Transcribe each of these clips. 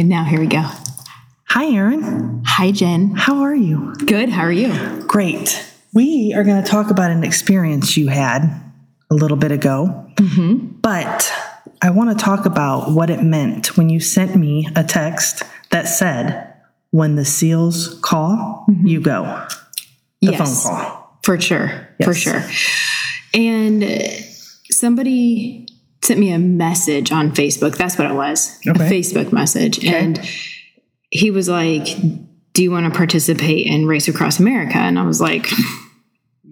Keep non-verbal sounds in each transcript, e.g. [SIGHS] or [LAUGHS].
Okay, now here we go. Hi, Erin. Hi, Jen. How are you? Good. How are you? Great. We are going to talk about an experience you had a little bit ago, mm-hmm. but I want to talk about what it meant when you sent me a text that said, "When the seals call, mm-hmm. you go." The yes, phone call. for sure, for sure. And somebody sent me a message on Facebook. That's what it was. Okay. A Facebook message, and he was like, "Do you want to participate in Race Across America?" And I was like.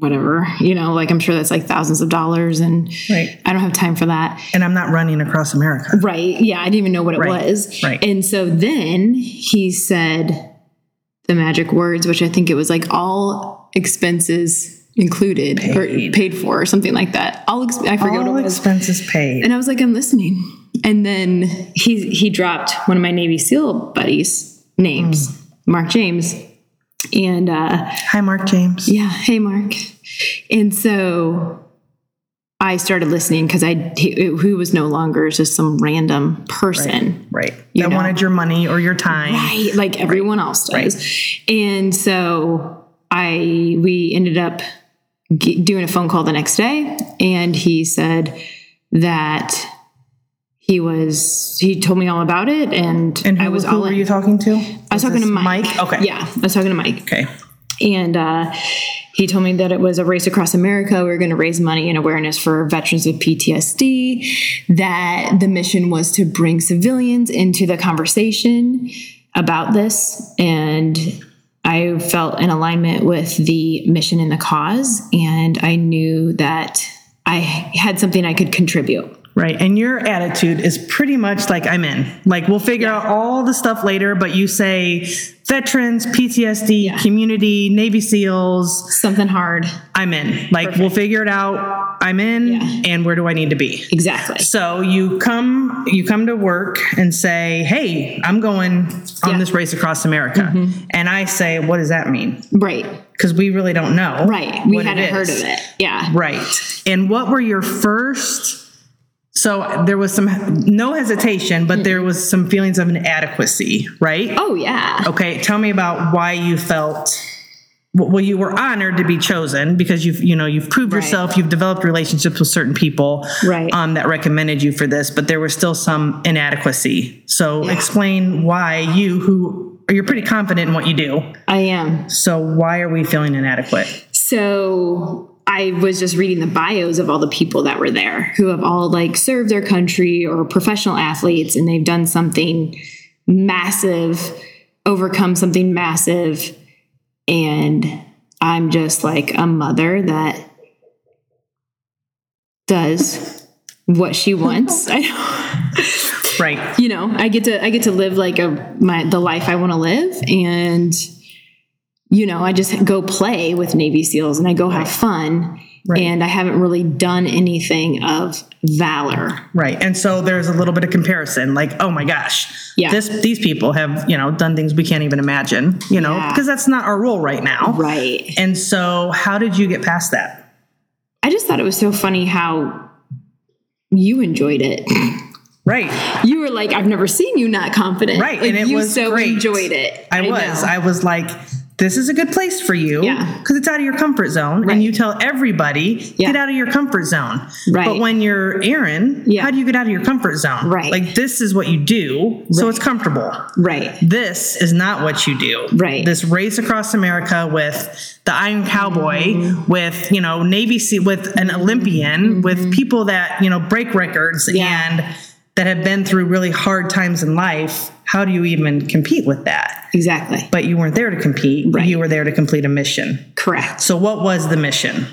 Whatever, you know, like I'm sure that's like thousands of dollars, and Right. I don't have time for that. And I'm not running across America. Right. Yeah. I didn't even know what it Right. was. Right. And so then he said the magic words, which I think it was like all expenses included or Paid. paid for or something like that. All ex- I forget All what it was. expenses paid. And I was like, I'm listening. And then he he dropped one of my Navy SEAL buddies' names, Mark James. And uh Hi, Mark James. yeah, hey Mark. And so I started listening because I who was no longer just some random person. Right. You that know. wanted your money or your time. Right, like everyone else does. And so I we ended up g- doing a phone call the next day, and he said that he was he told me all about it, and, And who, I was who all were in. you talking to? I was talking to Mike. Mike? Okay. yeah, I was talking to Mike, Okay. and uh, he told me that it was a race across America. We were going to raise money and awareness for veterans with PTSD. That the mission was to bring civilians into the conversation about this, and I felt in alignment with the mission and the cause, and I knew that I had something I could contribute. Right. And your attitude is pretty much like, I'm in. Like, we'll figure out all the stuff later, but you say veterans, PTSD, community, Navy SEALs, Something hard, I'm in. Like, we'll figure it out. I'm in. Yeah. And where do I need to be? exactly. So you come, you come to work and say, "Hey, I'm going on Yeah. Mm-hmm. this race across America," and I say, "What does that mean?" Right, Because we really don't know. right. We hadn't heard of it. Yeah. Right. And what were your first? So there was some no hesitation, but there was some feelings of inadequacy, right? Oh yeah. Okay, tell me about why you felt well you were honored to be chosen because you've you know you've proved Right. yourself you've developed relationships with certain people Right. um, that recommended you for this but there was still some inadequacy so Yeah. explain why you who you're pretty confident in what you do I am. so why are we feeling inadequate So I was just reading the bios of all the people that were there who have all like served their country or professional athletes and they've done something massive, overcome something massive. And I'm just like a mother that does what she wants. [LAUGHS] [LAUGHS] Right. You know, I get to I get to live like a my the life I want to live. And you know, I just go play with Navy SEALs and I go have fun Right. and I haven't really done anything of valor. right and so there's a little bit of comparison like oh my gosh Yeah. this these people have you know done things we can't even imagine you know Yeah. because that's not our role right now Right. and so how did you get past that I just thought it was so funny how you enjoyed it. [CLEARS THROAT] right You were like, I've never seen you not confident. Right, Like, and it you was so great. enjoyed it. I, was. know. I was like, this is a good place for you. Yeah. Because it's out of your comfort zone. Right. And you tell everybody, Yeah. get out of your comfort zone. Right. But when you're Erin, Yeah. how do you get out of your comfort zone? Right. Like, this is what you do. So it's comfortable. right. This is not what you do. Right. This race across America with the Iron Cowboy, Mm-hmm. with, you know, Navy SEAL, with an Olympian, with people that, you know, break records Mm-hmm. And that have been through really hard times in life. How do you even compete with that? Exactly. but you weren't there to compete. Right. You were there to complete a mission. Correct. So, what was the mission?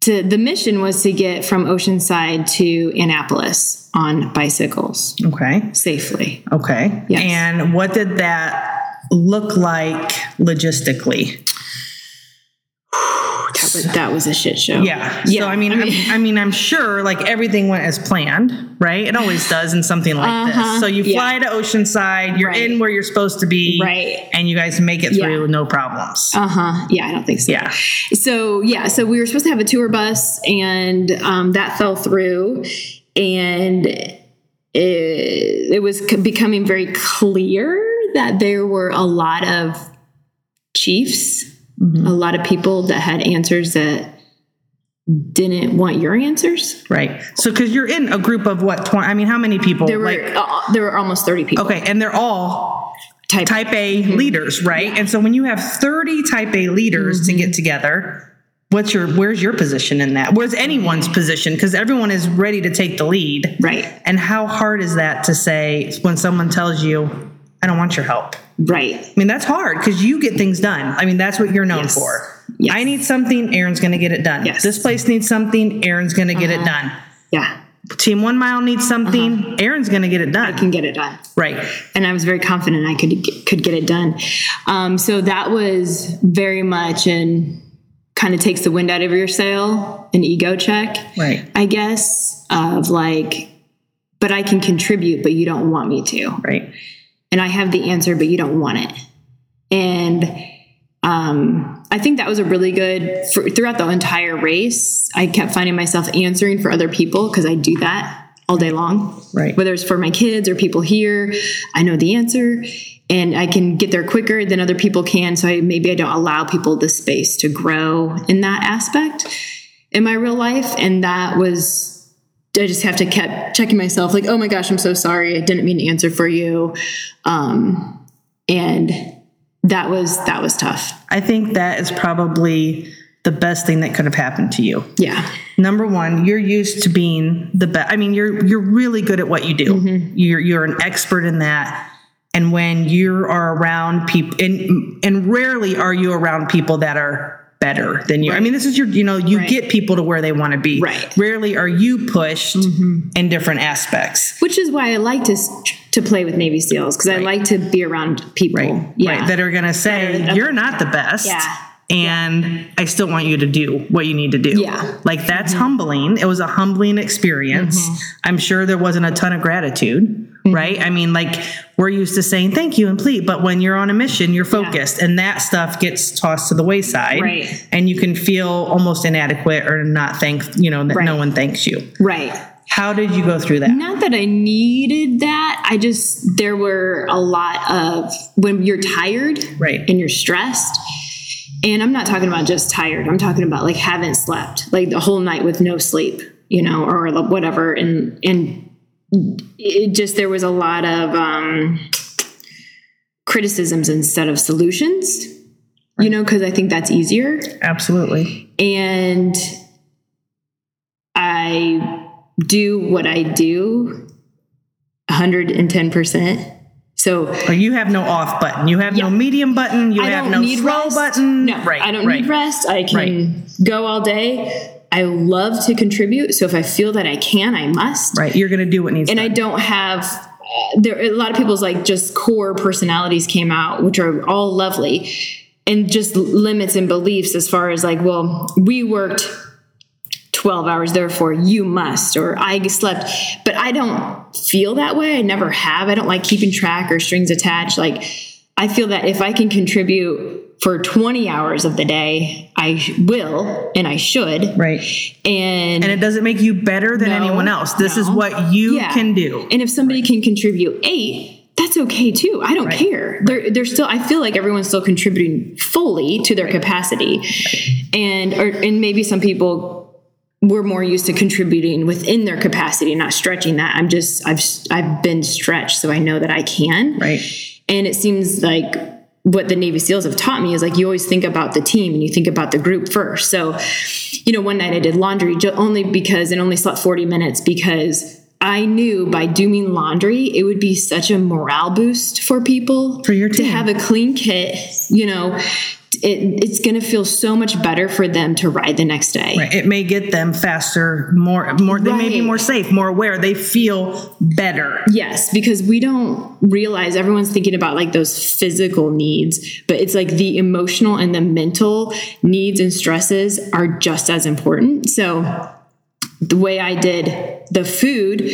to the mission was to get from Oceanside to Annapolis on bicycles Okay. safely. Okay. Yes. And what did that look like logistically? That was, that was a shit show. Yeah. Yeah. So I mean, I mean, [LAUGHS] I mean, I'm sure like everything went as planned, right? It always does in something like Uh-huh. this. So you Yeah. fly to Oceanside, you're Right. in where you're supposed to be, Right. And you guys make it Yeah. through no problems. Uh huh. Yeah, I don't think so. Yeah. So yeah, so we were supposed to have a tour bus, and um, that fell through, and it, it was becoming very clear that there were a lot of chiefs, a lot of people that had answers that didn't want your answers. Right. So, because you're in a group of what? 20, I mean, how many people? There were like, uh, there were almost thirty people. okay, and they're all type, type A Mm-hmm. leaders, right? And so when you have 30 type A leaders to Mm-hmm. get together, what's your where's your position in that? Where's anyone's position? Because everyone is ready to take the lead. Right. And how hard is that to say when someone tells you, I don't want your help? Right. I mean, that's hard because you get things done. I mean, that's what you're known Yes. for. Yes. I need something, Erin's going to get it done. Yes. This place needs something, Erin's going to get it done. Yeah, Team One Mile needs something, Erin's going to get it done. can get it done. right. and I was very confident I could could get it done. Um, so that was very much and kind of takes the wind out of your sail, an ego check, Right. I guess, of like, but I can contribute, but you don't want me to, Right. And I have the answer, but you don't want it, and um, I think that was a really good for, throughout the entire race. I kept finding myself answering for other people because I do that all day long Right. whether it's for my kids or people here i know the answer and i can get there quicker than other people can so I, maybe i don't allow people the space to grow in that aspect in my real life and that was i just have to keep checking myself like oh my gosh i'm so sorry i didn't mean to answer for you um, and that was that was tough I think that is probably the best thing that could have happened to you. yeah Number one, you're used to being the best. I mean, you're you're really good at what you do. Mm-hmm. You're you're an expert in that. And when you are around people, and and rarely are you around people that are better than you. I mean, this is your, you know, you Right. get people to where they want to be. Right. Mm-hmm. Rarely are you pushed in different aspects. which is why i like to to play with navy seals because i like to be around people yeah Right. That are going to say, are- you're not the best. Yeah. And I still want you to do what you need to do. Yeah. Mm-hmm. Like that's humbling. It was a humbling experience. I'm sure there wasn't a ton of gratitude, Mm-hmm. [LAUGHS] right? I mean, like we're used to saying thank you and please, but when you're on a mission, you're focused and that stuff gets tossed to the wayside. Right. And you can feel almost inadequate or not thank, you know, that no one thanks you. right How did you go through that? Not that I needed that. I just, there were a lot of when you're tired Right. and you're stressed. And I'm not talking about just tired. I'm talking about like haven't slept, like the whole night with no sleep, you know, or whatever. And, and it just, there was a lot of um, criticisms instead of solutions, you know, because I think that's easier Absolutely. and I do what I do 110%. So Like you have no off button. You have no medium button. You I have don't no need slow rest. button. No, right. I don't right. need rest. I can go all day. I love to contribute. So if I feel that I can, I must. Right. You're going to do what needs to be. And done. I don't have uh, there a lot of people's like just core personalities came out which are all lovely and just limits and beliefs as far as like well we worked 12 hours therefore you must or i slept but i don't feel that way i never have i don't like keeping track or strings attached like i feel that if i can contribute for 20 hours of the day i will and i should right. and And it doesn't make you better than No, anyone else. This is what you Yeah. can do. And if somebody can contribute eight, that's okay too. I don't care. They're they're still. I feel like everyone's still contributing fully to their capacity, and or and maybe some people were more used to contributing within their capacity, not stretching that. I'm just I've I've been stretched, so I know that I can. Right. And it seems like what the Navy SEALs have taught me is like you always think about the team and you think about the group first. So, you know, one night I did laundry only because and only slept 40 minutes because I knew by doing laundry, it would be such a morale boost for people For your to have a clean kit. You know, it, it's going to feel so much better for them to ride the next day. Right. It may get them faster, more, more, they may be more safe, more aware. They feel better. Yes, because we don't realize everyone's thinking about like those physical needs, but it's like the emotional and the mental needs and stresses are just as important. So, the way I did the food,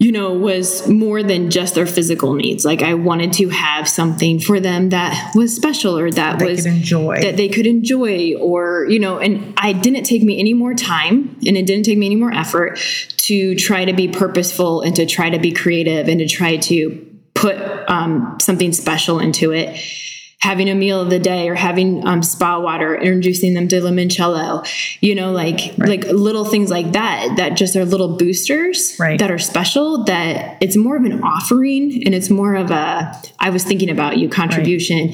you know, was more than just their physical needs. Like I wanted to have something for them that was special or that They was enjoy. that they could enjoy or, you know, and I didn't take me any more time and it didn't take me any more effort to try to be purposeful and to try to be creative and to try to put um, something special into it having a meal of the day or having um, spa water, introducing them to limoncello, you know, like like little things like that that just are little boosters Right. that are special. That it's more of an offering and it's more of a I was thinking about you contribution,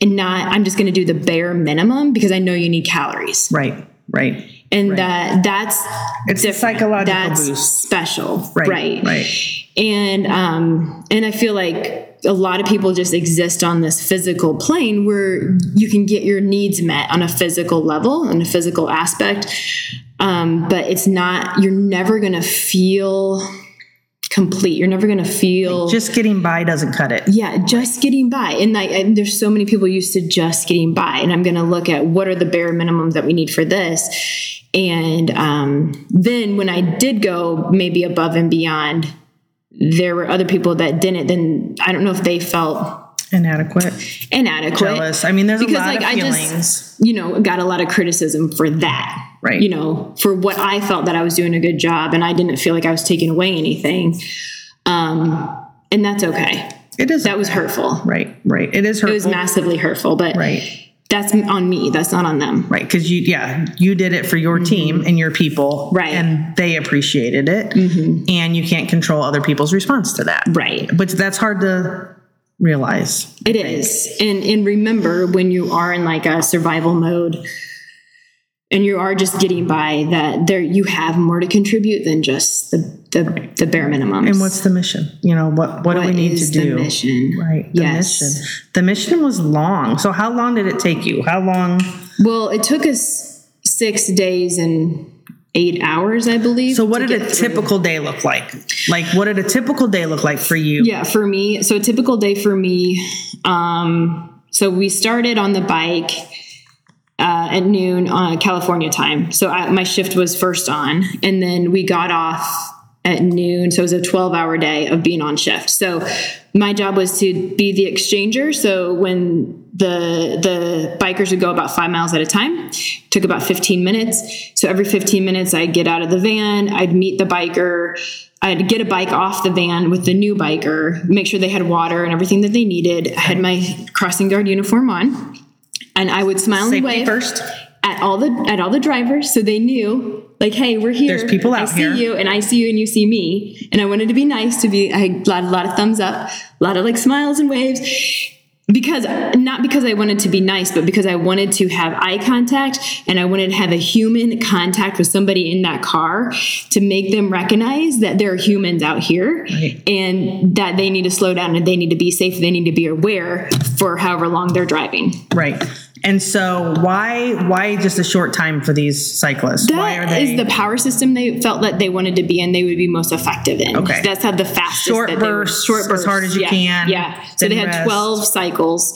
and not I'm just going to do the bare minimum because I know you need calories, right, right, and that that's It's a psychological that's boost. special, right, right, right. and um and i feel like a lot of people just exist on this physical plane where you can get your needs met on a physical level and a physical aspect um but it's not you're never gonna feel complete you're never gonna feel Just getting by doesn't cut it. yeah, just getting by. And like, and there's so many people used to just getting by. And I'm going to look at what are the bare minimums that we need for this. And um, then when I did go maybe above and beyond, there were other people that didn't. Then I don't know if they felt Inadequate, inadequate. jealous. I mean, there's a Because lot like of I just, you know, got a lot of criticism for that. Right. You know, for what I felt that I was doing a good job and I didn't feel like I was taking away anything. Um, and that's okay. it is That was hurtful. right, right. It is hurtful, It was massively hurtful, but right, that's on me. That's not on them. right. Because you, yeah, you did it for your team and your people, Mm-hmm. Right. Mm-hmm. And they appreciated it, and you can't control other people's response to that, Right. But that's hard to realize. It is. And and remember when you are in like a survival mode and you are just getting by that there you have more to contribute than just the the, the bare minimum And what's the mission? You know what? What, do we need to do? the mission? Right. The Yes. mission. The mission was long. So how long did it take you? How long? Well, it took us six days and eight hours, I believe. So what did a through. typical day look like? Like what did a typical day look like for you? Yeah, for me, so a typical day for me. Um, so we started on the bike uh, at noon on California time. So I, my shift was first on, and then we got off at noon. So it was a 12 hour day of being on shift. So my job was to be the exchanger. So when the the bikers would go about five miles at a time, took about 15 minutes. So every 15 minutes, I'd get out of the van, I'd meet the biker. I'd get a bike off the van with the new biker, make sure they had water and everything that they needed. I had my crossing guard uniform on, and I would smile and wave first. at all the at all the drivers, so they knew like, hey, we're here. There's people I out see here. you, and I see you, and you see me. And I wanted to be nice to be. I had a lot, a lot of thumbs up, a lot of like smiles and waves. Because not because I wanted to be nice, but because I wanted to have eye contact and I wanted to have a human contact with somebody in that car to make them recognize that there are humans out here Right. and that they need to slow down and they need to be safe. They need to be aware for however long they're driving. Right. And so why why just a short time for these cyclists? why are That they is the power system they felt that they wanted to be in. They would be most effective in. Okay. that's how the fastest Short they were- bursts, as hard as you yeah, can, Yeah. So they had rest. twelve cycles,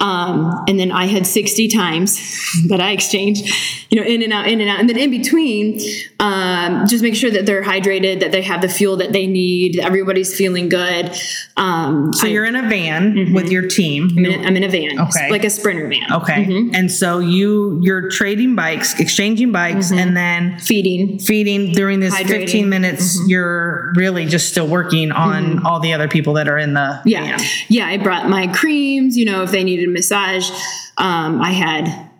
um, and then I had sixty times [LAUGHS] that I exchanged. You know, in and out, in and out, and then in between, um, just make sure that they're hydrated, that they have the fuel that they need, that everybody's feeling good. Um, so you're in a van with your team. I'm in, a, I'm in a van, Okay. like a sprinter van. Okay. Mm-hmm. And so you you're trading bikes, exchanging bikes, and then Feeding. feeding during this Mm-hmm. Hydrating. Mm-hmm. 15 minutes you're really just still working on all the other people that are in the Yeah. van. Yeah. I brought my creams, you know, if they needed massage. Um, I had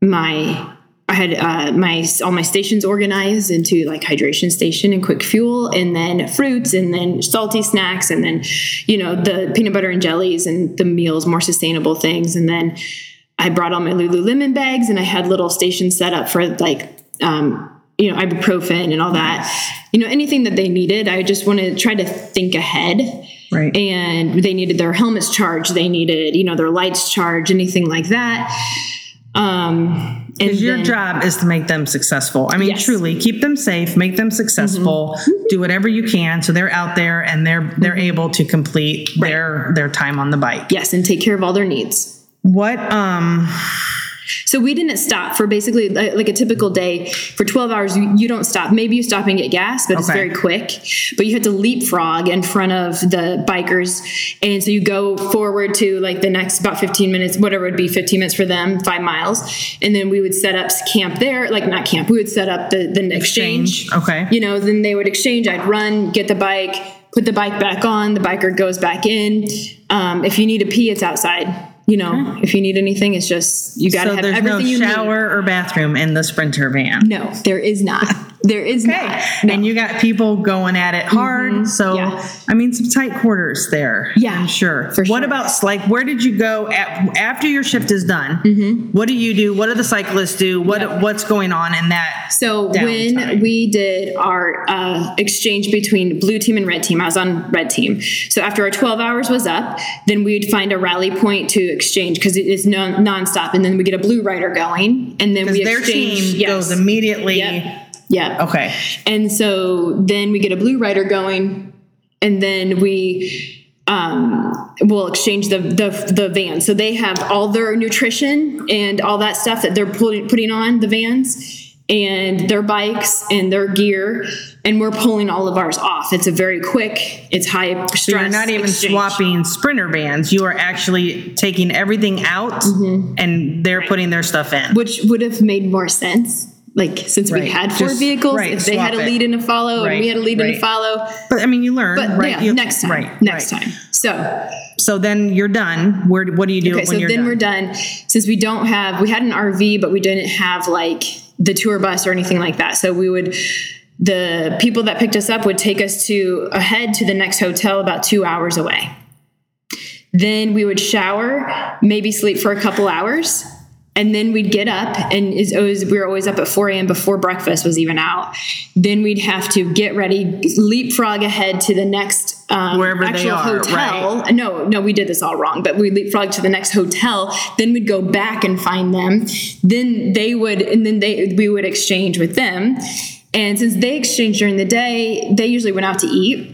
my, I had uh, my all my stations organized into like hydration station and quick fuel, and then fruits, and then salty snacks, and then you know the peanut butter and jellies, and the meals, more sustainable things, and then I brought all my Lululemon bags, and I had little stations set up for like um, you know ibuprofen and all that, you know anything that they needed. I just want to try to think ahead Right. and they needed their helmets charged they needed you know their lights charged anything like that um and your then- job is to make them successful. I mean, Yes. truly, keep them safe, make them successful, do whatever you can so they're out there and they're they're able to complete their their time on the bike. yes and take care of all their needs What um So we didn't stop for basically like, like a typical day for 12 hours. You, you don't stop. Maybe you stop and get gas, but it's very quick. But you had to leapfrog in front of the bikers. And so you go forward to like the next about 15 minutes, whatever it would be 15 minutes for them, five miles. And then we would set up camp there, like not camp, we would set up the, the exchange. Okay. You know, then they would exchange. I'd run, get the bike, put the bike back on, the biker goes back in. Um, if you need a pee, it's outside. You know, if you need anything, it's just you got to So have everything no you need. shower or bathroom in the Sprinter van. No, there is not. [LAUGHS] There is Okay. not. And you got people going at it hard. So, Mm-hmm. Yeah. I mean, some tight quarters there. Yeah, I'm sure. for What about, like, where did you go at, after your shift is done? Mm-hmm. What do you do? What do the cyclists do? What What's going on in that? So downtime? when we did our uh, exchange between blue team and red team, I was on red team. So after our 12 hours was up, then we'd find a rally point to exchange because it is non nonstop, and then we get a blue rider going, and then we their exchange. team yes. goes immediately. Yep. Yep. Okay. And so then we get a blue rider going, and then we um, will exchange the, the the vans. So they have all their nutrition and all that stuff that they're putting putting on the vans. And their bikes and their gear, and we're pulling all of ours off. It's a very quick, it's high stress. So you're not even exchange. swapping sprinter bands. You are actually taking everything out and they're putting their stuff in. which would have made more sense. Like since we had four Just- vehicles, right, if they had a swap it. lead and a follow, and we had a lead and a follow, But I mean, you learn, but right? yeah, You- next time, Right. next right. time. So So then you're done. Where? What do you do Okay, so then done? we're done. Since we don't have, we had an RV, but we didn't have like the tour bus or anything like that. So we would, the people that picked us up would take us to ahead to the next hotel about two hours away. Then we would shower, maybe sleep for a couple hours. And then we'd get up, and it's always, we were always up at 4 a.m. before breakfast was even out. Then we'd have to get ready, leapfrog ahead to the next um, Wherever they are, hotel. No, no, we did this all wrong, but we leapfrog to the next hotel. Then we'd go back and find them. Then they would, and then they we would exchange with them. And since they exchanged during the day, they usually went out to eat.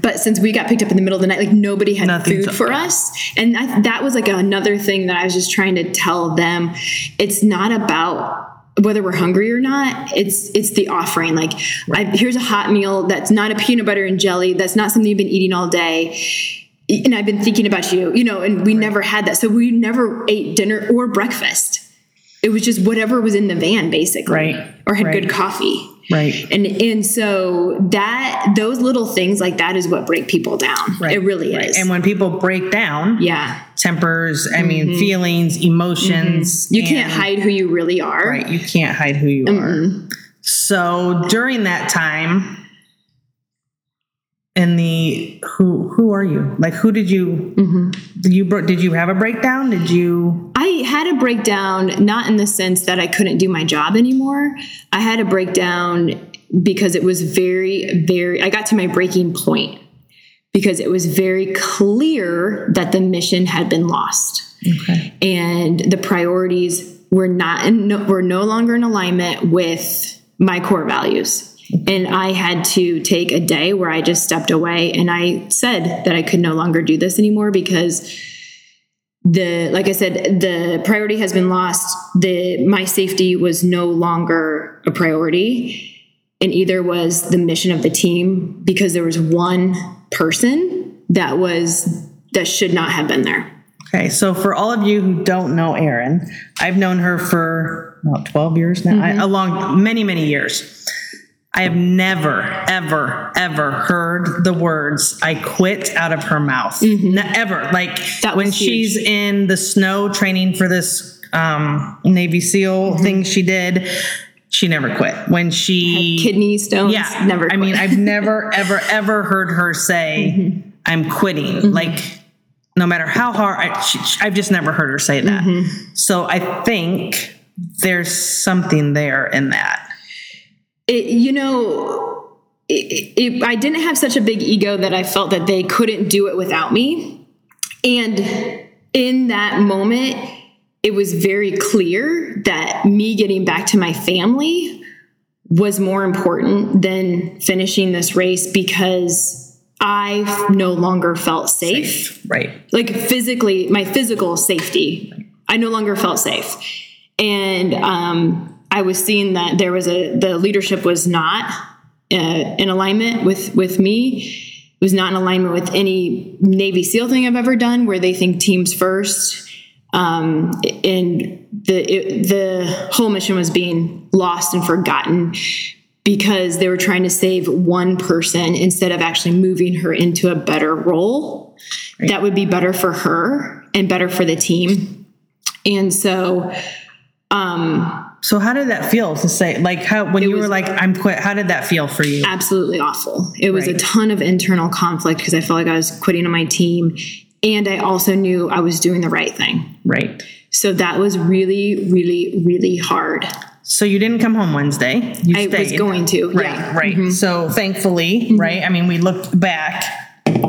But since we got picked up in the middle of the night, like nobody had food for us, and I, that was like another thing that I was just trying to tell them. It's not about whether we're hungry or not. It's it's the offering. Like I, here's a hot meal that's not a peanut butter and jelly that's not something you've been eating all day. And i've been thinking about you you know and we never had that. So we never ate dinner or breakfast. It was just whatever was in the van basically. Right, or had right. good coffee Right. and and so that those little things like that is what break people down Right, it really right. is And when people break down, yeah tempers, I mean, mm-hmm. feelings, emotions, mm-hmm. you can't hide who you really are Right. You can't hide who you are. So during that time, in the who who are you? Like who did you Mm-hmm. did you did you have a breakdown? Did you I had a breakdown, not in the sense that I couldn't do my job anymore. I had a breakdown because it was very, very, I got to my breaking point because it was very clear that the mission had been lost Okay. and the priorities were not in, no, were no longer in alignment with my core values. And I had to take a day where I just stepped away and I said that I could no longer do this anymore because the like I said, the priority has been lost. The my safety was no longer a priority. And either was the mission of the team because there was one person that was that should not have been there. Okay, so for all of you who don't know Erin, I've known her for about 12 years now, mm-hmm. I, along many, many years. I have never, ever, ever heard the words "I quit" out of her mouth. Ne- ever. Like That when huge. she's in the snow training for this um, Navy SEAL thing she did, she never quit. When she Kidney stones, yeah, never. I mean. I've never, ever, ever heard her say, Mm-hmm. "I'm quitting." Like, no matter how hard, I, she, I've just never heard her say that. Mm-hmm. So I think there's something there in that. It, you know, it, it, I didn't have such a big ego that I felt that they couldn't do it without me. And in that moment, it was very clear that me getting back to my family was more important than finishing this race because I no longer felt safe Right. like physically my physical safety i no longer felt safe and um, I was seeing that there was a the leadership was not uh, in alignment with with me. It was not in alignment with any Navy SEAL thing I've ever done, where they think teams first. Um, and the it, the whole mission was being lost and forgotten because they were trying to save one person instead of actually moving her into a better role right. that would be better for her and better for the team. And so, um, so how did that feel to say like how when you were like I'm quit how did that feel for you? Absolutely awful. It was right. a ton of internal conflict because I felt like I was quitting on my team and I also knew I was doing the right thing. Right. So that was really really really hard. So you didn't come home Wednesday. You I stayed. was going to. Right, yeah. right. Mm-hmm. So thankfully, mm-hmm. right? I mean, we looked back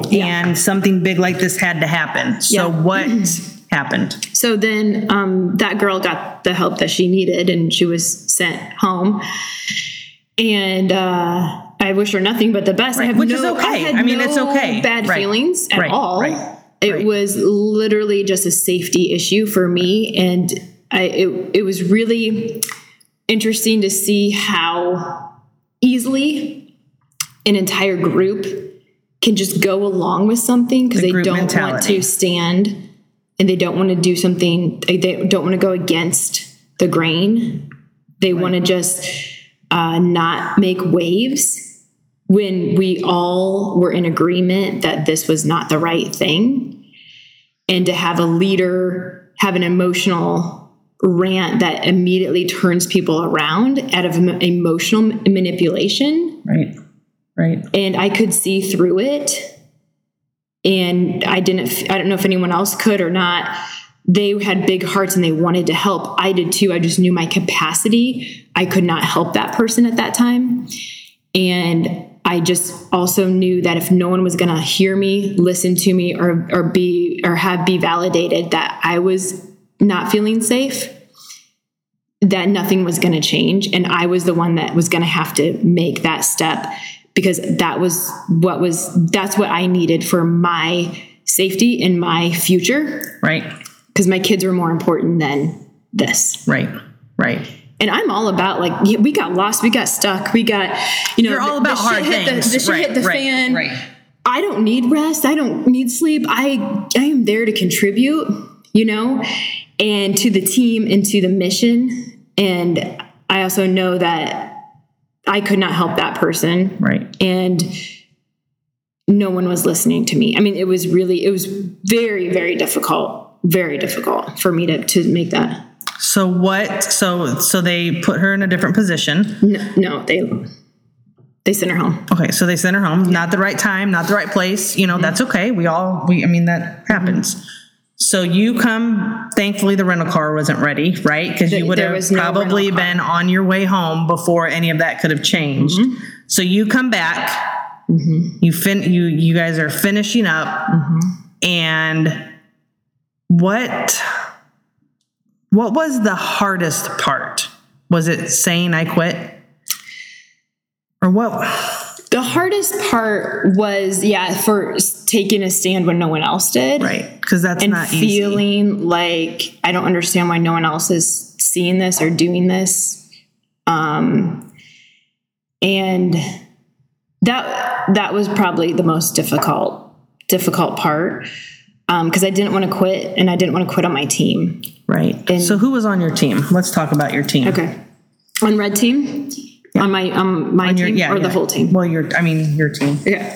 yeah. and something big like this had to happen. So yeah. what [CLEARS THROAT] happened? So then um, that girl got the help that she needed and she was sent home. And uh, I wish her nothing but the best. Right. I have Which no, is okay. I, I mean, no it's okay. Bad right. feelings at right. all. Right. It was literally just a safety issue for me, and I, it, it was really interesting to see how easily an entire group can just go along with something because the they don't mentality. want to stand and they don't want to do something they don't want to go against the grain they right. want to just uh, not make waves when we all were in agreement that this was not the right thing and to have a leader have an emotional rant that immediately turns people around out of emotional manipulation. Right. Right. And I could see through it. And I didn't, I don't know if anyone else could or not. They had big hearts and they wanted to help. I did too. I just knew my capacity. I could not help that person at that time. And I just also knew that if no one was going to hear me, listen to me, or, or be, or have be validated that I was not feeling safe, that nothing was going to change. And I was the one that was going to have to make that step because that was what was, that's what I needed for my safety and my future. Right. Because my kids were more important than this. Right. Right. And I'm all about like we got lost, we got stuck, we got you know. You're all about the hard things. The, the shit right, hit the right, fan. Right. I don't need rest. I don't need sleep. I I am there to contribute. You know, and to the team and to the mission. And I also know that I could not help that person. Right. And no one was listening to me. I mean, it was really, it was very, very difficult, very difficult for me to, to make that. So what, so, so they put her in a different position. No, no they, they sent her home. Okay. So they sent her home. Yeah. Not the right time, not the right place. You know, mm-hmm. that's okay. We all, we, I mean, that happens. Mm-hmm. So you come, thankfully the rental car wasn't ready, right? Because you would have probably no been on your way home before any of that could have changed. Mm-hmm. So you come back, mm-hmm. you fin you you guys are finishing up, mm-hmm. and what what was the hardest part? Was it saying I quit? Or what? The hardest part was, yeah, for taking a stand when no one else did. Right. Because that's and not feeling easy. like I don't understand why no one else is seeing this or doing this. Um, and that that was probably the most difficult difficult part because um, I didn't want to quit and I didn't want to quit on my team. Right. And, so who was on your team? Let's talk about your team. Okay. On red team. On my um my on your, team yeah, or yeah. the whole team? Well, your I mean your team. Yeah.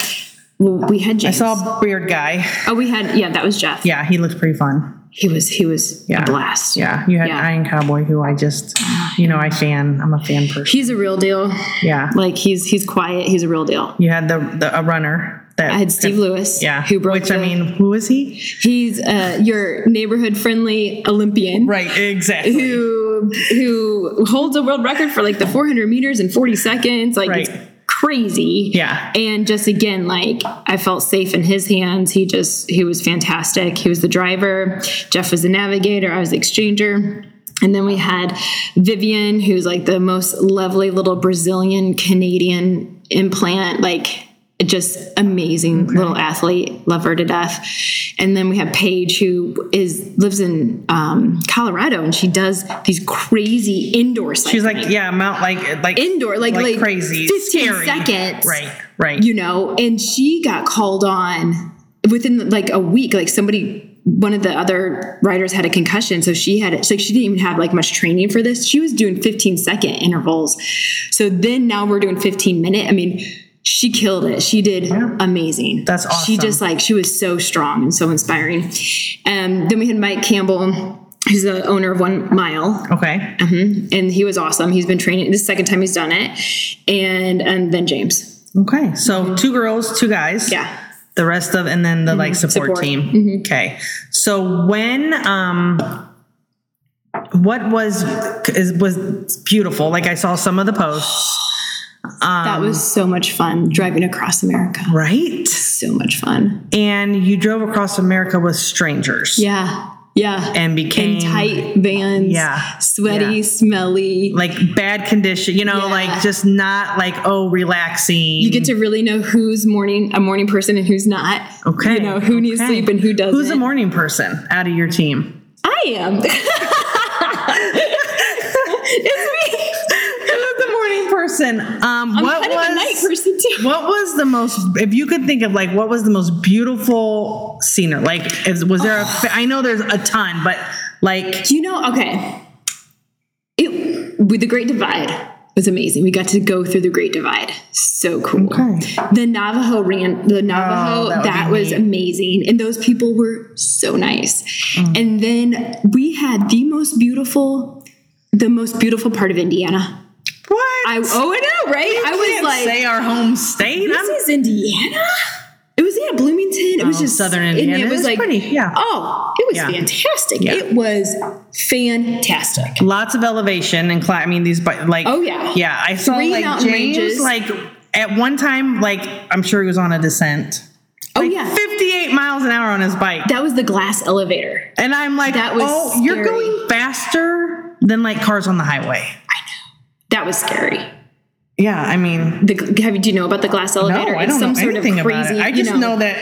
Well, we had James. I saw a weird guy. Oh, we had yeah, that was Jeff. Yeah, he looked pretty fun. He was he was yeah. a blast. Yeah, you had yeah. Iron Cowboy, who I just you know I fan. I'm a fan person. He's a real deal. Yeah, like he's he's quiet. He's a real deal. You had the, the a runner. That I had Steve Lewis. Yeah, who broke. Which the, I mean, who is he? He's uh, your neighborhood friendly Olympian. Right. Exactly. Who who holds a world record for like the 400 meters in 40 seconds. Like right. it's crazy. Yeah. And just again, like I felt safe in his hands. He just he was fantastic. He was the driver. Jeff was the navigator. I was the exchanger. And then we had Vivian, who's like the most lovely little Brazilian Canadian implant. Like just amazing little athlete love her to death and then we have paige who is lives in um, colorado and she does these crazy indoor cycling. She's like, yeah, Mount like like indoor like like, crazy, 15 scary. seconds Right, right. you know and she got called on within like a week like somebody one of the other riders had a concussion so she had it so she didn't even have like much training for this she was doing 15 second intervals so then now we're doing 15 minute i mean she killed it she did amazing That's awesome. she just like she was so strong and so inspiring um then we had mike campbell who's the owner of one mile okay. Mhm. and he was awesome he's been training this is the second time he's done it and and then james Okay. So two girls, two guys. Mm-hmm. yeah Mm-hmm. The rest of and then the like support, Support. team. Okay. So when um what was is was beautiful. Like I saw some of the posts. That was so much fun driving across America. Right? So much fun. And you drove across America with strangers. Yeah. Yeah. And became in tight vans. Yeah. Sweaty, Yeah. smelly. like bad condition, you know, Yeah. like just not like oh relaxing. you get to really know who's morning a morning person and who's not. okay. You know who needs sleep and who doesn't. Who's a morning person out of your team? I am. [LAUGHS] [LAUGHS] it's me. Who's the morning person? Um, I'm what kind was of a night person too. [LAUGHS] what was the most? If you could think of like what was the most beautiful scenery? Like, is, was there a? fa- I know there's a ton, but like, You know, okay. It with the Great Divide was amazing. We got to go through the Great Divide. So cool. Okay. The Navajo ran the Navajo, Oh, that that, was neat. amazing. And those people were so nice. Mm. And then we had the most beautiful, the most beautiful part of Indiana. What? I oh I know, right? I was like say our home state. this I'm- is Indiana? It was yeah, Bloomington. It was Oh, just Southern Indiana It was is like pretty, yeah. Oh, it was Yeah. fantastic. Yeah. It was fantastic. lots of elevation and cli- I mean these like Oh, yeah. yeah I saw Three like James ranges. like at one time like I'm sure he was on a descent Oh like yeah. 58 miles an hour on his bike That was the glass elevator. and I'm like That was oh you're going faster than like cars on the highway That was scary. yeah I mean The have you do you know about the glass elevator? no? I don't know anything about it I you just know, that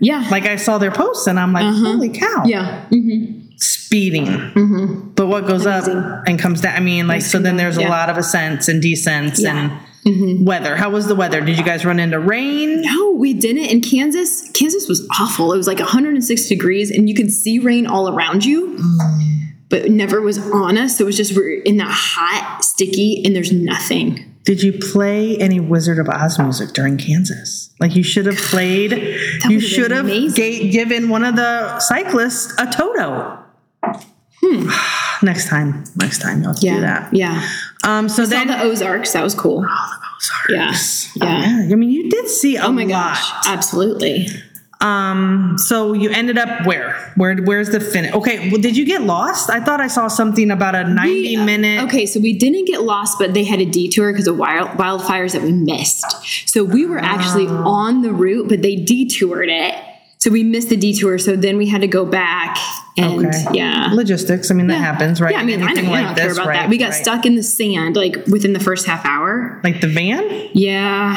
Yeah. like I saw their posts and I'm like uh-huh. holy cow yeah. Mhm. speeding mm-hmm. but what goes up and comes down I mean like so then there's a lot of ascents and descents Yeah. and mm-hmm. weather how was the weather did you guys run into rain No, we didn't. In Kansas, Kansas was awful. It was like 106 degrees, and you could see rain all around you, mm. But never was on us. So it was just we're in that hot, sticky, and there's nothing. Did you play any Wizard of Oz music during Kansas? Like you should have played. you should have given one of the cyclists a Toto. Hmm. [SIGHS] next time, next time you'll have to Yeah, do that. yeah. Um. So Saw then, the Ozarks. That was cool. The Yeah, yeah. yeah. I mean, you did see a Oh my lot. gosh, absolutely. Um. So you ended up where? Where? Where's the finish? Okay. Well, did you get lost? I thought I saw something about a ninety We, minute. Okay, so we didn't get lost, but they had a detour because of wild, wildfires that we missed. So we were actually Ah. on the route, but they detoured it. So we missed the detour. So then we had to go back and Okay. yeah. Logistics. I mean, that happens, right? Yeah, I mean, I, don't, I don't care about right, that. We got right. stuck in the sand like within the first half hour. Like the van. Yeah,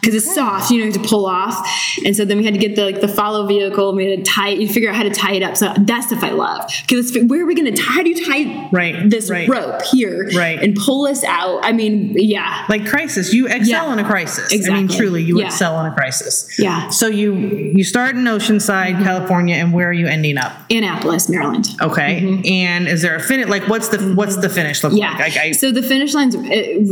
because it's soft, you know, you have to pull off, and so then we had to get the like the follow vehicle. We had to tie, you figure out how to tie it up. So that stuff I love because where are we going to tie? How do you tie Right, this right. rope here, Right. and pull us out? I mean, yeah, like crisis you excel Yeah. in a crisis Exactly. i mean truly you Yeah. excel in a crisis Yeah. so you you start in oceanside california and where are you ending up Annapolis, Maryland. okay and is there a finish like what's the what's the finish look Mm-hmm. Yeah. like I, I, so the finish line's uh,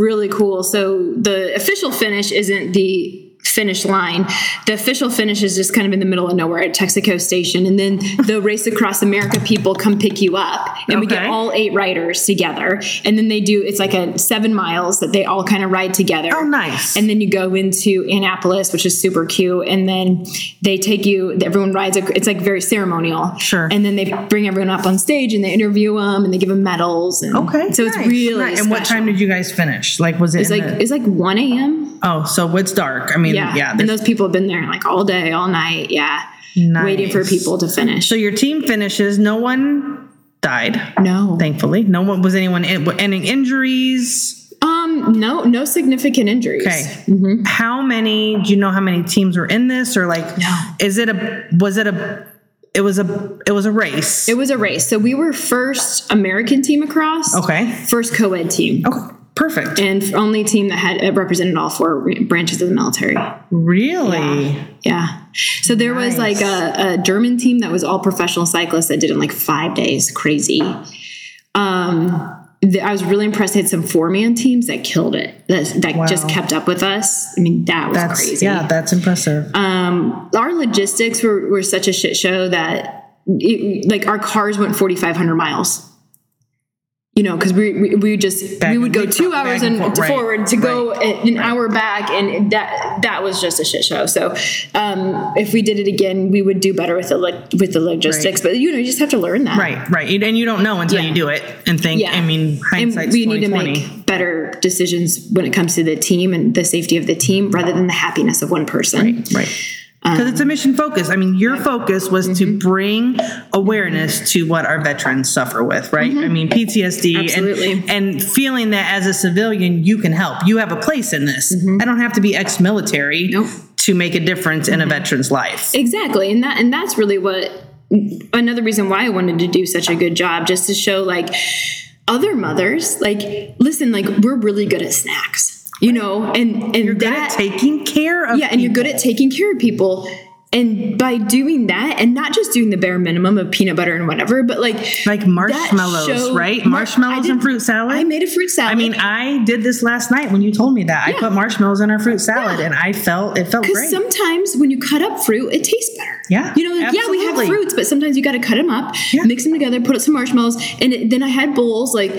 really cool. So the official finish isn't the finish line. The official finish is just kind of in the middle of nowhere at Texaco Station. And then the Race Across America people come pick you up. And we get all eight riders together. And then they do, it's like a seven miles that they all kind of ride together. oh nice And then you go into Annapolis, which is super cute. And then they take you, everyone rides, it's like very ceremonial. Sure. And then they bring everyone up on stage and they interview them and they give them medals. And okay So it's really nice. and what time did you guys finish like was it It's like the- it's like one a.m. oh so it's dark i mean Yeah, yeah, and those people have been there like all day, all night. Yeah, Nice. waiting for people to finish. so your team finishes no one died no, thankfully no one was anyone in, any injuries um, no, no significant injuries. Okay. How many? Do you know how many teams were in this, or like, No. is it a? Was it a? It was a. It was a race. It was a race. So we were first American team across. Okay. First co-ed team. okay. Perfect. And only team that had represented all four branches of the military. really? Yeah. So there was like a, a German team that was all professional cyclists that did it in like five days. Crazy. Um, I was really impressed. They had some four man teams that killed it. That, that just kept up with us. I mean, that was That's crazy. yeah. That's impressive. Um, our logistics were, were such a shit show that it, like our cars went 4,500 miles. You know, because we, we we just Back we would go two hours and right, forward to go right, an hour back, and that that was just a shit show. So, um, if we did it again, we would do better with the lo- with the logistics. But you know, you just have to learn that, Right. Right. And you don't know until Yeah. you do it and think. Yeah. I mean, hindsight's we need to make better decisions when it comes to the team and the safety of the team, rather than the happiness of one person. Right, right. Because it's a mission focus. I mean, your focus was to Mm-hmm. bring awareness to what our veterans suffer with, right? I mean, PTSD Mm-hmm. Absolutely. and and feeling that as a civilian you can help. You have a place in this. I don't have to be ex-military Mm-hmm. Nope. to make a difference in a veteran's life. Exactly. And that and that's really what another reason why I wanted to do such a good job just to show like other mothers like listen like we're really good at snacks. You know, and and Good that at taking care of yeah, and you're good at taking care of people. And by doing that, and not just doing the bare minimum of peanut butter and whatever, but like like marshmallows, showed- right? Mar- Marshmallows I and fruit salad. I made a fruit salad. I mean, I did this last night when you told me that. I put marshmallows in our fruit salad, Yeah. and I felt it felt great. sometimes when you cut up fruit, it tastes better. Yeah, You know, like, yeah, we have fruits, but sometimes you got to cut them up, Yeah. mix them together, put up some marshmallows, and it, then I had bowls. Like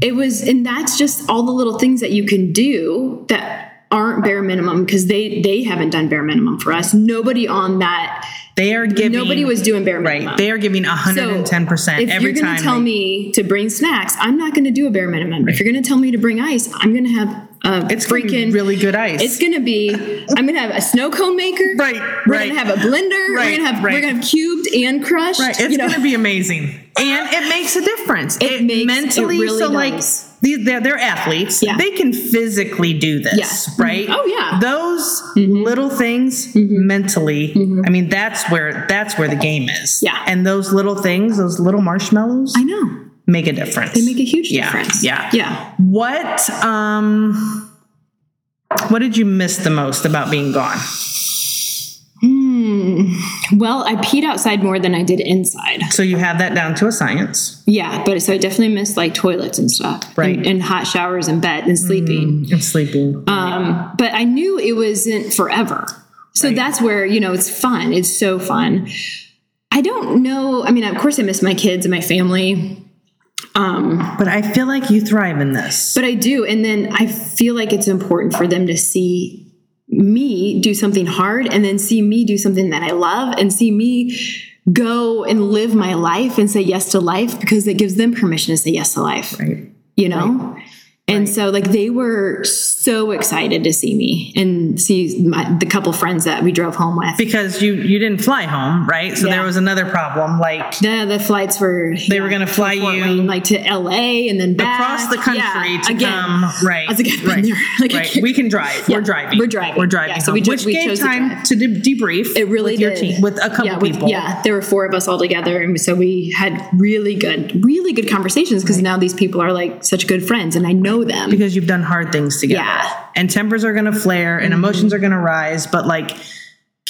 it was, and that's just all the little things that you can do that aren't bare minimum because they they haven't done bare minimum for us. Nobody on that. they are giving Nobody was doing bare minimum. right. They are giving hundred and ten percent If every you're time. to tell they- me to bring snacks, I'm not going to do a bare minimum. If you're going to tell me to bring ice, I'm going to have a it's gonna freaking really good ice. It's gonna be. I'm gonna have a snow cone maker. [LAUGHS] Right, We're right. gonna have a blender. we're Right, gonna have. right. We're gonna have cubed and crushed. right. It's you know. going to be amazing, and it makes a difference. It makes- it mentally. really so like does. These, they're, they're athletes. Yeah. They can physically do this, Yeah. Mm-hmm. right? Oh, yeah. Those mm-hmm. little things mm-hmm. mentally. I mean, that's where that's where the game is. Yeah. And those little things, those little marshmallows, I know make a difference. they make a huge Yeah, difference. yeah. Yeah. What um what did you miss the most about being gone? Well, I peed outside more than I did inside. So you have that down to a science. Yeah, but so I definitely missed like toilets and stuff, Right. And, and hot showers and bed and sleeping. And sleeping. Um, but I knew it wasn't forever. So that's where, you know, it's fun. It's so fun. I don't know. I mean, of course, I miss my kids and my family, Um, but I feel like you thrive in this. but I do. And then I feel like it's important for them to see me do something hard and then see me do something that I love and see me go and live my life and say yes to life because it gives them permission to say yes to life. Right. you know and so like they were so excited to see me and see my, the couple friends that we drove home with Because you you didn't fly home, right? So Yeah. there was another problem like the, the flights were they were going to fly you like to LA and then back. across the country Yeah, to again, come right I was [LAUGHS] like, right. Like, right. we can drive Yeah, we're driving we're driving. we're driving so we cho- which we gave chose to time to de- debrief It really with your did. team with a couple with- people yeah, there were four of us all together, and so we had really good, really good conversations because now these people are like such good friends, and I know them. because you've done hard things together. Yeah. and tempers are going to flare and mm-hmm. emotions are going to rise but like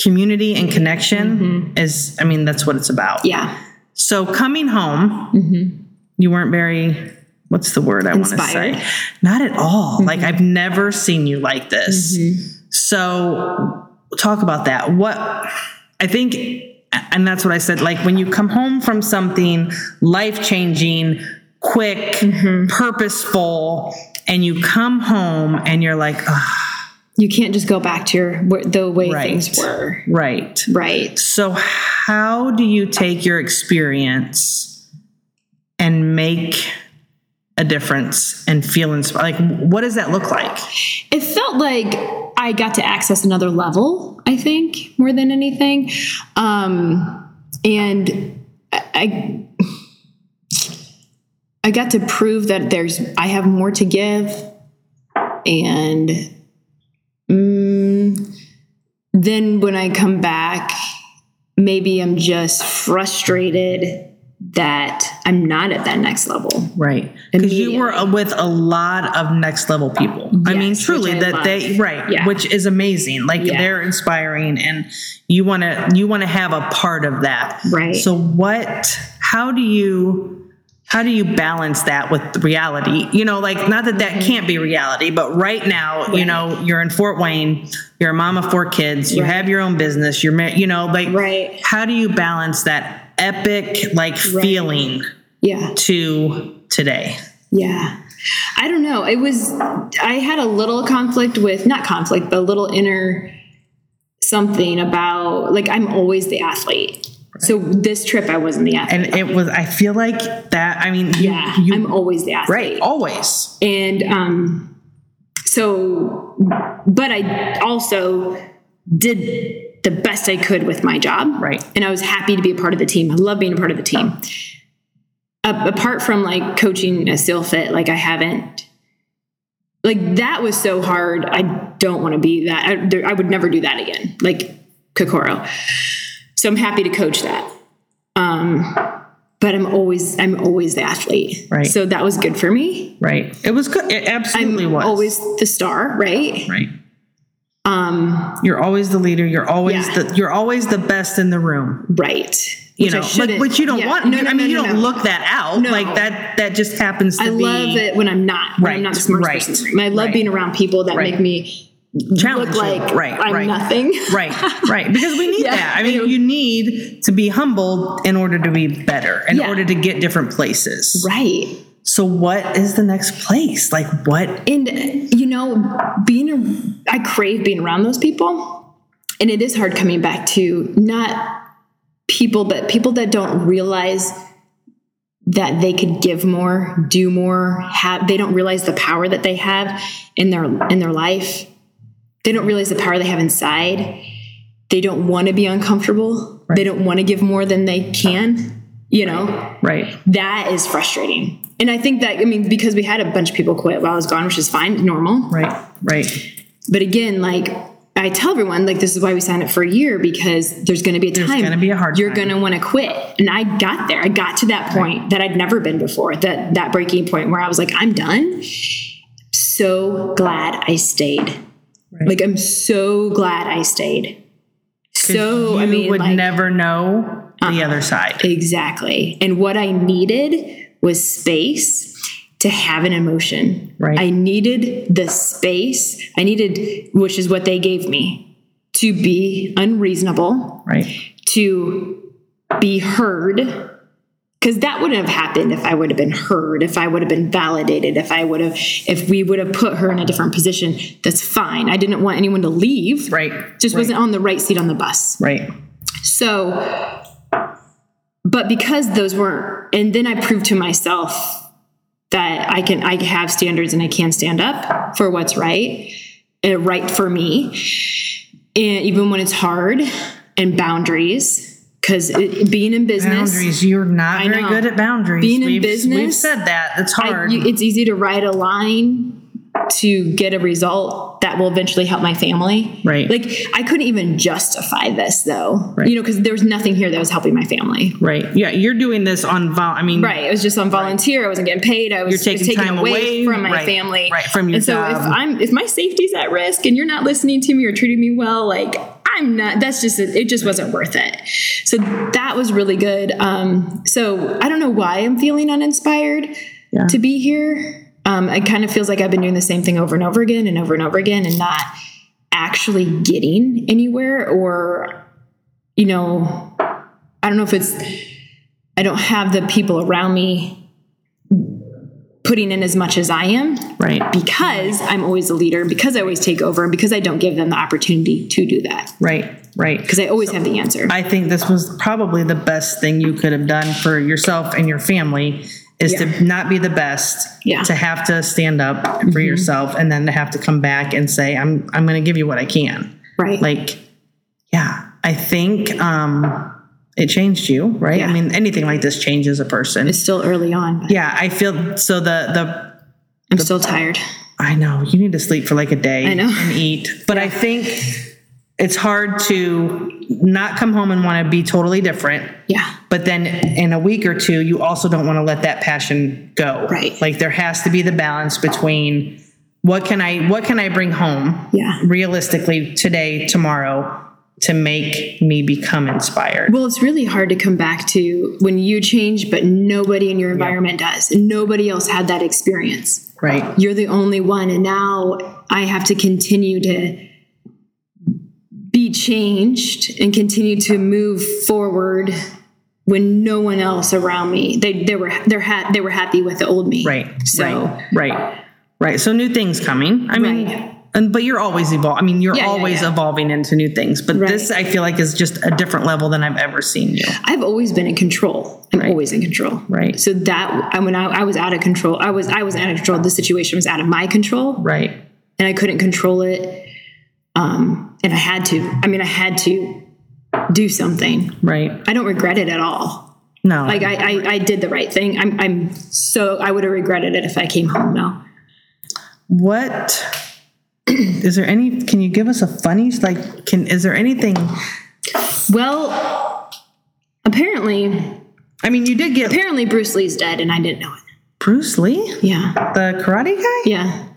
community and connection mm-hmm. is i mean that's what it's about. Mm-hmm. yeah, so coming home mm-hmm. you weren't very what's the word i want to say not at all. Like i've never seen you like this. So talk about that. What i think and that's what i said like when you come home from something life quick purposeful and you come home and you're like Ugh, you can't just go back to your the way Right. things were. right Right. So, how do you take your experience and make a difference and feel inspired? Like, what does that look like? It felt like I got to access another level, I think, more than anything. Um, and I I got to prove that there's I have more to give and mm, then when I come back, maybe I'm just frustrated that I'm not at that next level. Right. Because you were with a lot of next level people. I mean, truly I that love. they right, Yeah. which is amazing. Like Yeah. they're inspiring and you want to you want to have a part of that. Right. So what how do you how do you balance that with reality? You know, like not that that can't be reality, but right now, you Mm-hmm. Know, you're in Fort Wayne, you're a mom of four kids, you Right. have your own business, you're mar- you know, like Right. how do you balance that epic like feeling Yeah. to today? Yeah. I don't know. It was, I had a little conflict with, not conflict, but a little inner something about, like, I'm always the athlete. So this trip, I wasn't the athlete. And it was, I feel like that, I mean, yeah. you, I'm always the athlete. right, always. And um, so, but I also did the best I could with my job. Right. And I was happy to be a part of the team. I love being a part of the team. A- apart from like coaching a SEALFIT, like I haven't, like that was so hard. I don't want to be that. I, there, I would never do that again, like Kokoro. So I'm happy to coach that. Um, but I'm always, I'm always the athlete. Right. So that was good for me. Right. It was good. It absolutely I'm was. always the star, right? right. Um, You're always the leader. You're always Yeah. the, you're always the best in the room. right. You Which know, but, shouldn't- you don't yeah. want, No, no, I mean, no, you don't look that out. No. Like that, that just happens to I be love it when I'm not. When I'm not the smartest right, person. in the room. I love right. being around people that Right. make me look like right, I'm right. nothing. right, right. Because we [LAUGHS] need Yeah. that. I mean, you need to be humbled in order to be better, in Yeah. order to get different places. Right. So, what is the next place? Like, what? And you know, being a, I crave being around those people, and it is hard coming back to not people, but people that don't realize that they could give more, do more, have they don't realize the power that they have in their in their life. They don't realize the power they have inside. They don't want to be uncomfortable. They don't want to give more than they can, you know Right, that is frustrating. And I think that, I mean, because we had a bunch of people quit while I was gone, which is fine, normal. right, right. But again, like I tell everyone, like this is why we signed up for a year because there's going to be a time gonna be a hard you're going to want to quit. And I got there. I got to that point that I'd never been before. That that breaking point where I was like, I'm done. So glad I stayed. Like I'm so glad I stayed. So I mean, would like, never know the uh-huh. other side. Exactly. And what I needed was space to have an emotion. Right. I needed the space. I needed, which is what they gave me, to be unreasonable, Right, to be heard. Because that wouldn't have happened if I would have been heard, if I would have been validated, if I would have, if we would have put her in a different position. That's fine. I didn't want anyone to leave. right, Just wasn't on the right seat on the bus. right, So, but because those weren't, and then I proved to myself that I can, I have standards and I can stand up for what's right, uh, right for me, and even when it's hard, and boundaries. Because being in business, boundaries. You're not I very know. good at boundaries. Being in we've, business, we've said that. It's I- hard. you- it's easy to write a line to get a result that will eventually help my family. Right. Like I couldn't even justify this though. Right. You know, because there was nothing here that was helping my family. right. Yeah, you're doing this on vol. I mean, Right. It was just on volunteer. I wasn't getting paid. I was You're taking was taken time away, away, from my right, family. right, from your and so if job. I'm if my safety's at risk and you're not listening to me or treating me well, like I'm not that's just it just wasn't worth it. So that was really good. Um so I don't know why I'm feeling uninspired Yeah. to be here. Um it kind of feels like I've been doing the same thing over and over again and over and over again and not actually getting anywhere or you know I don't know if it's I don't have the people around me putting in as much as I am right, because I'm always a leader, because I always take over, and because I don't give them the opportunity to do that. right, right. Because I always have the answer. I think this was probably the best thing you could have done for yourself and your family is Yeah. to not be the best, Yeah. Mm-hmm. to have to stand up for yourself and then to have to come back and say, I'm I'm gonna give you what I can. right. Like, yeah, I think um it changed you, right? Yeah. I mean, anything like this changes a person. it's still early on. Yeah, I feel so the the I'm still tired. I know you need to sleep for like a day I know. and eat. But I think it's hard to not come home and want to be totally different. Yeah. But then in a week or two, you also don't want to let that passion go. Right. Like there has to be the balance between what can I what can I bring home Yeah. realistically today, tomorrow to make me become inspired. Well, it's really hard to come back to when you change, but nobody in your environment does. Nobody else had that experience. Right. You're the only one. And now I have to continue to be changed and continue to move forward when no one else around me they they were they're ha- they were happy with the old me Right. so right. Right. Right. So new things coming. I mean Right. And but you're always evolving. I mean, you're Yeah, yeah, always yeah. evolving into new things. But Right. this I feel like is just a different level than I've ever seen you. I've always been in control. I'm Right. always in control. Right. So that I when I, I was out of control, I was I was out of control. The situation was out of my control, Right. and I couldn't control it. Um, and I had to. I mean, I had to do something. Right. I don't regret it at all. No. Like I, I, I did the right thing. I'm, I'm so I would have regretted it if I came home now. what [CLEARS THROAT] is there any can you give us a funny like can is there anything Well, apparently, I mean you did get apparently Bruce Lee's dead, and I didn't know it. Bruce Lee? Yeah, The karate guy? yeah.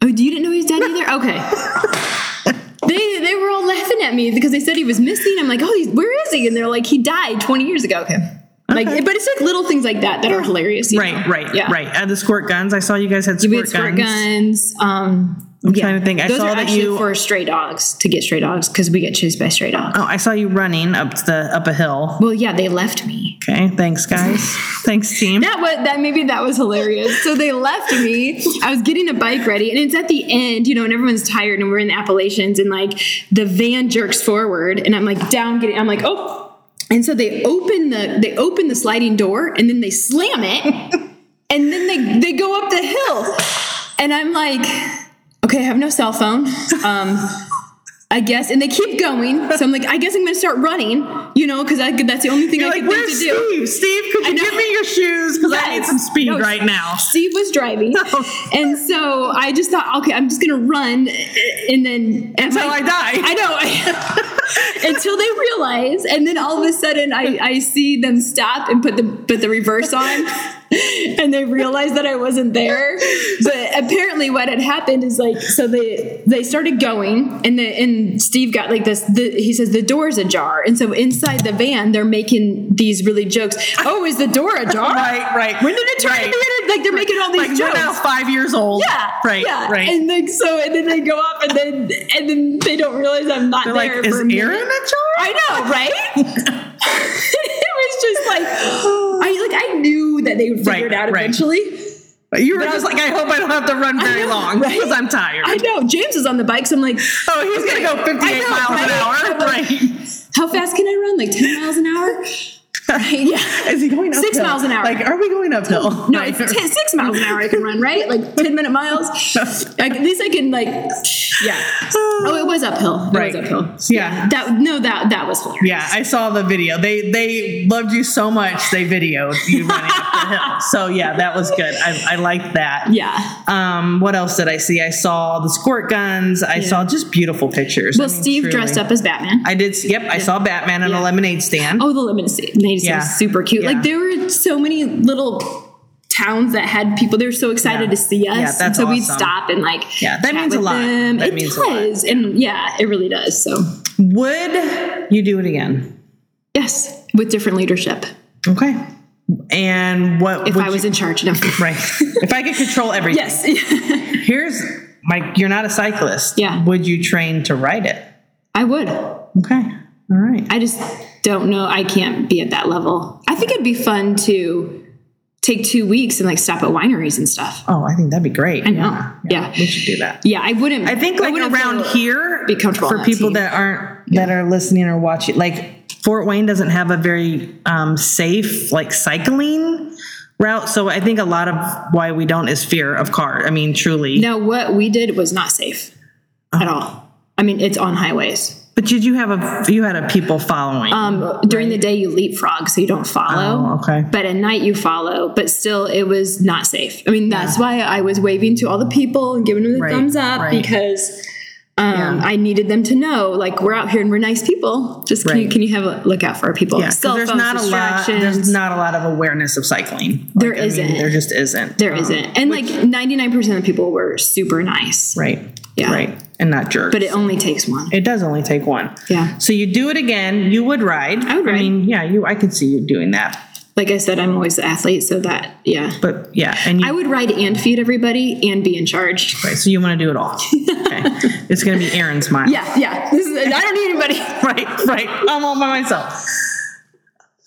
Oh, you didn't know he's dead either? Okay. [LAUGHS] they they were all laughing at me because they said he was missing. I'm like, oh, he's, where is he? And they're like, he died 20 years ago. Okay. Like, Okay. but it's like little things like that that are hilarious. you Right, know? right, Yeah. right. Uh, the squirt guns. I saw you guys had We squirt, had squirt guns. guns. Um, I'm yeah. trying to think. I Those saw are that you for stray dogs to get stray dogs because we get chased by stray dogs. Oh, I saw you running up the up a hill. Well, yeah, they left me. Okay, thanks guys. [LAUGHS] thanks team. That was that maybe that was hilarious. So they left me. I was getting a bike ready, and it's at the end, you know, and everyone's tired, and we're in the Appalachians, and like the van jerks forward, and I'm like down getting. I'm like, oh, and so they open the they open the sliding door, and then they slam it, [LAUGHS] and then they they go up the hill, and I'm like, okay, I have no cell phone. Um, I guess, and they keep going. So I'm like, I guess I'm going to start running, you know, because that's the only thing You're I like, can think where's to do. Steve? Steve, could you give me your shoes? Because I need some speed No, right now. Steve was driving, [LAUGHS] and so I just thought, okay, I'm just gonna run, and then Until I die. I know, [LAUGHS] until they realize, and then all of a sudden, I, I see them stop and put the put the reverse on, [LAUGHS] and they realize that I wasn't there. But apparently, what had happened is like, so they they started going, and the and Steve got like this. The, he says the door's ajar, and so inside the van, they're making these really jokes. Oh, is the door [LAUGHS] ajar? Right, right. When did it turn Right. like they're making all these Like we're jokes? now five years old. yeah, Right. yeah. Right. And then so and then they go up and then and then they don't realize I'm not They're there. like, is for a minute. Erin a jar? I know, right? [LAUGHS] it was just like I knew that they would figure Right, it out right. eventually. you were just like, I hope I don't have to run very know, long right? because I'm tired. I know James is on the bike, so I'm like, [LAUGHS] oh, he's gonna go 58 know, miles right? an hour. Like, [LAUGHS] Right. how fast can I run? Like ten miles an hour? Right? Yeah. Is he going uphill? Six miles an hour. Like, are we going uphill? No, Right. it's 10, six miles an hour I can run, right? Like 10 minute miles. [LAUGHS] Like, at least I can, like, yeah. Oh, it was uphill. It Right. was uphill. Yeah. That, no, that, that was hilarious. Yeah, I saw the video. They they loved you so much they videoed you running up the hill. [LAUGHS] So yeah, that was good. I, I liked that. Yeah. Um, what else did I see? I saw the squirt guns. I saw just beautiful pictures. Well, I mean, Steve truly. dressed up as Batman. I did. Yep, I saw Batman in a lemonade stand. Oh, the lemonade stand. Yeah. was super cute. Yeah. Like, there were so many little towns that had people. They were so excited Yeah. to see us. Yeah, that's and so we'd stop and, like, Yeah, that means a lot. them. That it means a lot. does. And yeah, it really does. So, Would you do it again? yes, with different leadership. Okay. And what If I was you, in charge. No. [LAUGHS] right? if I could control everything, yes. [LAUGHS] Here's my. You're not a cyclist. Yeah. Would you train to ride it? I would. Okay. All right. I just don't know. I can't be at that level. I think it'd be fun to take two weeks and like stop at wineries and stuff. Oh, I think that'd be great. I know. Yeah. We should do that. Yeah, I wouldn't. I think like wouldn't around here be comfortable for that people team. that aren't that are listening or watching like Fort Wayne doesn't have a very um, safe like cycling route so I think a lot of why we don't is fear of car I mean truly No, what we did was not safe at all. I mean, it's on highways. But did you have a you had a people following? Um, during the day, you leapfrog, so you don't follow. Oh, okay. But at night, you follow. But still, it was not safe. I mean, that's why I was waving to all the people and giving them the Right, thumbs up right. because um, Yeah. I needed them to know, like, we're out here and we're nice people. Just can, you, can you have a look out for our people? yeah, Cell there's not a lot. There's not a lot of awareness of cycling. There Like, I mean, isn't. there just isn't. There Um, not And like 99% of people were super nice. Right. Yeah. Right. And not jerks. But it only takes one. It does only take one. Yeah. So you do it again. You would ride. I would ride. mean, yeah, you. I could see you doing that. Like I said, I'm always the athlete, so that, yeah. But yeah, and you. I would ride and feed everybody and be in charge. right, so you want to do it all. [LAUGHS] Okay. it's going to be Erin's mile. Yeah, yeah. This is, I don't need anybody. [LAUGHS] Right. Right. I'm all by myself.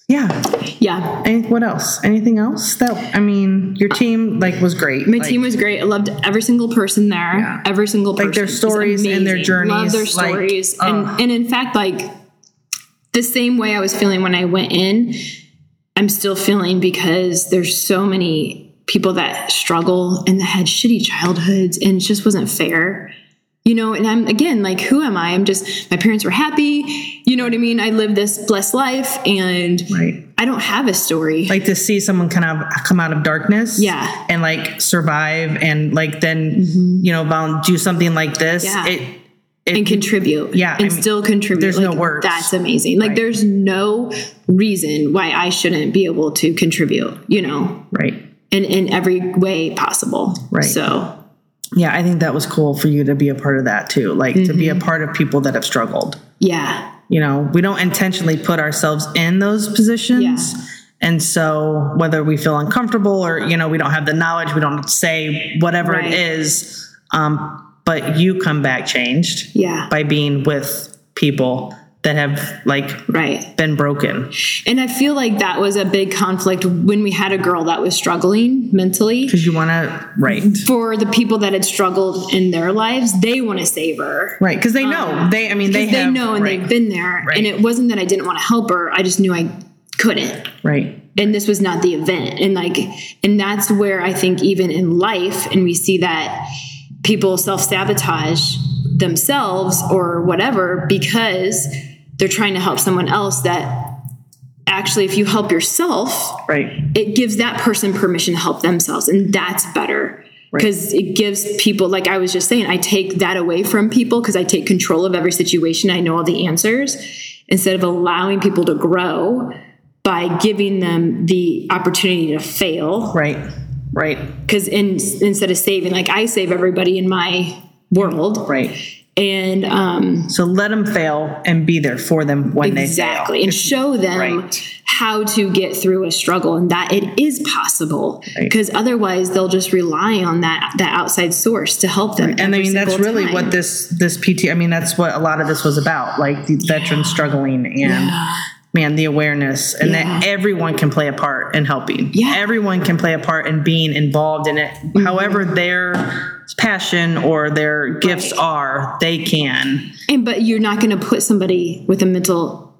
Yeah. Yeah. And what else? Anything else? That I mean, your team like was great. My Like, team was great. I loved every single person there. Yeah. Every single person. Like their stories and their amazing. Love their journeys, like, stories. uh. and and in fact, like the same way I was feeling when I went in, I'm still feeling because there's so many people that struggle and that had shitty childhoods and it just wasn't fair. You know, and I'm again like, who am I? I'm just my parents were happy. You know what I mean? I live this blessed life and Right. I don't have a story. Like to see someone kind of come out of darkness, Yeah. and like survive, and like then mm-hmm. you know do something like this. Yeah. It, it and contribute. Yeah, And I mean, still contribute. there's no Like, words. That's amazing. Like Right. there's no reason why I shouldn't be able to contribute, you know, right. And in every way possible. Right. So Yeah, I think that was cool for you to be a part of that too. Like to be a part of people that have struggled. yeah. You know, we don't intentionally put ourselves in those positions. Yeah. And so whether we feel uncomfortable or, you know, we don't have the knowledge, we don't say whatever Right. it is. Um, but you come back changed Yeah. by being with people that have like Right. been broken. And I feel like that was a big conflict when we had a girl that was struggling mentally. Because you want to, right. For the people that had struggled in their lives, they want to save her. Right. Because they know. Um, they, I mean, they Because they, have. know and right, they've been there. Right. And it wasn't that I didn't want to help her. I just knew I couldn't. Right. and this was not the event and like and that's where i think even in life and we see that people self-sabotage themselves or whatever because they're trying to help someone else that actually if you help yourself Right. it gives that person permission to help themselves and that's better because it gives people like i was just saying i take that away from people because i take control of every situation i know all the answers instead of allowing people to grow by giving them the opportunity to fail Right. Right. because in, instead of saving like i save everybody in my world Right. and um, So let them fail and be there for them when exactly they fail. Exactly. And show them Right. how to get through a struggle and that it is possible Right. because otherwise they'll just rely on that that outside source to help them and I mean that's really time. what this this PT I mean that's what a lot of this was about like the veterans struggling and man the awareness and that everyone can play a part in helping. Yeah. everyone can play a part in being involved in it. However their passion or their gifts are they can. And but you're not going to put somebody with a mental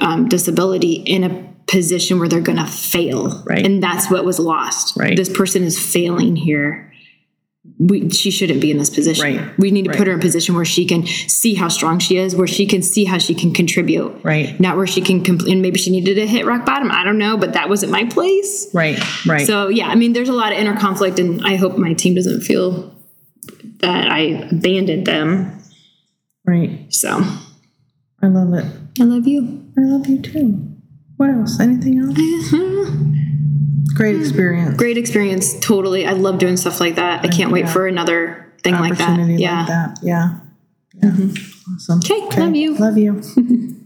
um, disability in a position where they're going to fail. Right. and that's what was lost. Right. this person is failing here we, she shouldn't be in this position. Right. We need to Right. put her in a position where she can see how strong she is, where she can see how she can contribute. Right. Not where she can compl- and maybe she needed to hit rock bottom. I don't know, but that wasn't my place. right right So yeah, I mean, there's a lot of inner conflict, and I hope my team doesn't feel that I abandoned them. right So I love it I love you. I love you too what else anything else [LAUGHS] great experience Great experience. Totally. I love doing stuff like that. I can't wait for another thing like that. Yeah. like that yeah yeah mm-hmm. awesome Okay. Love you. love you [LAUGHS]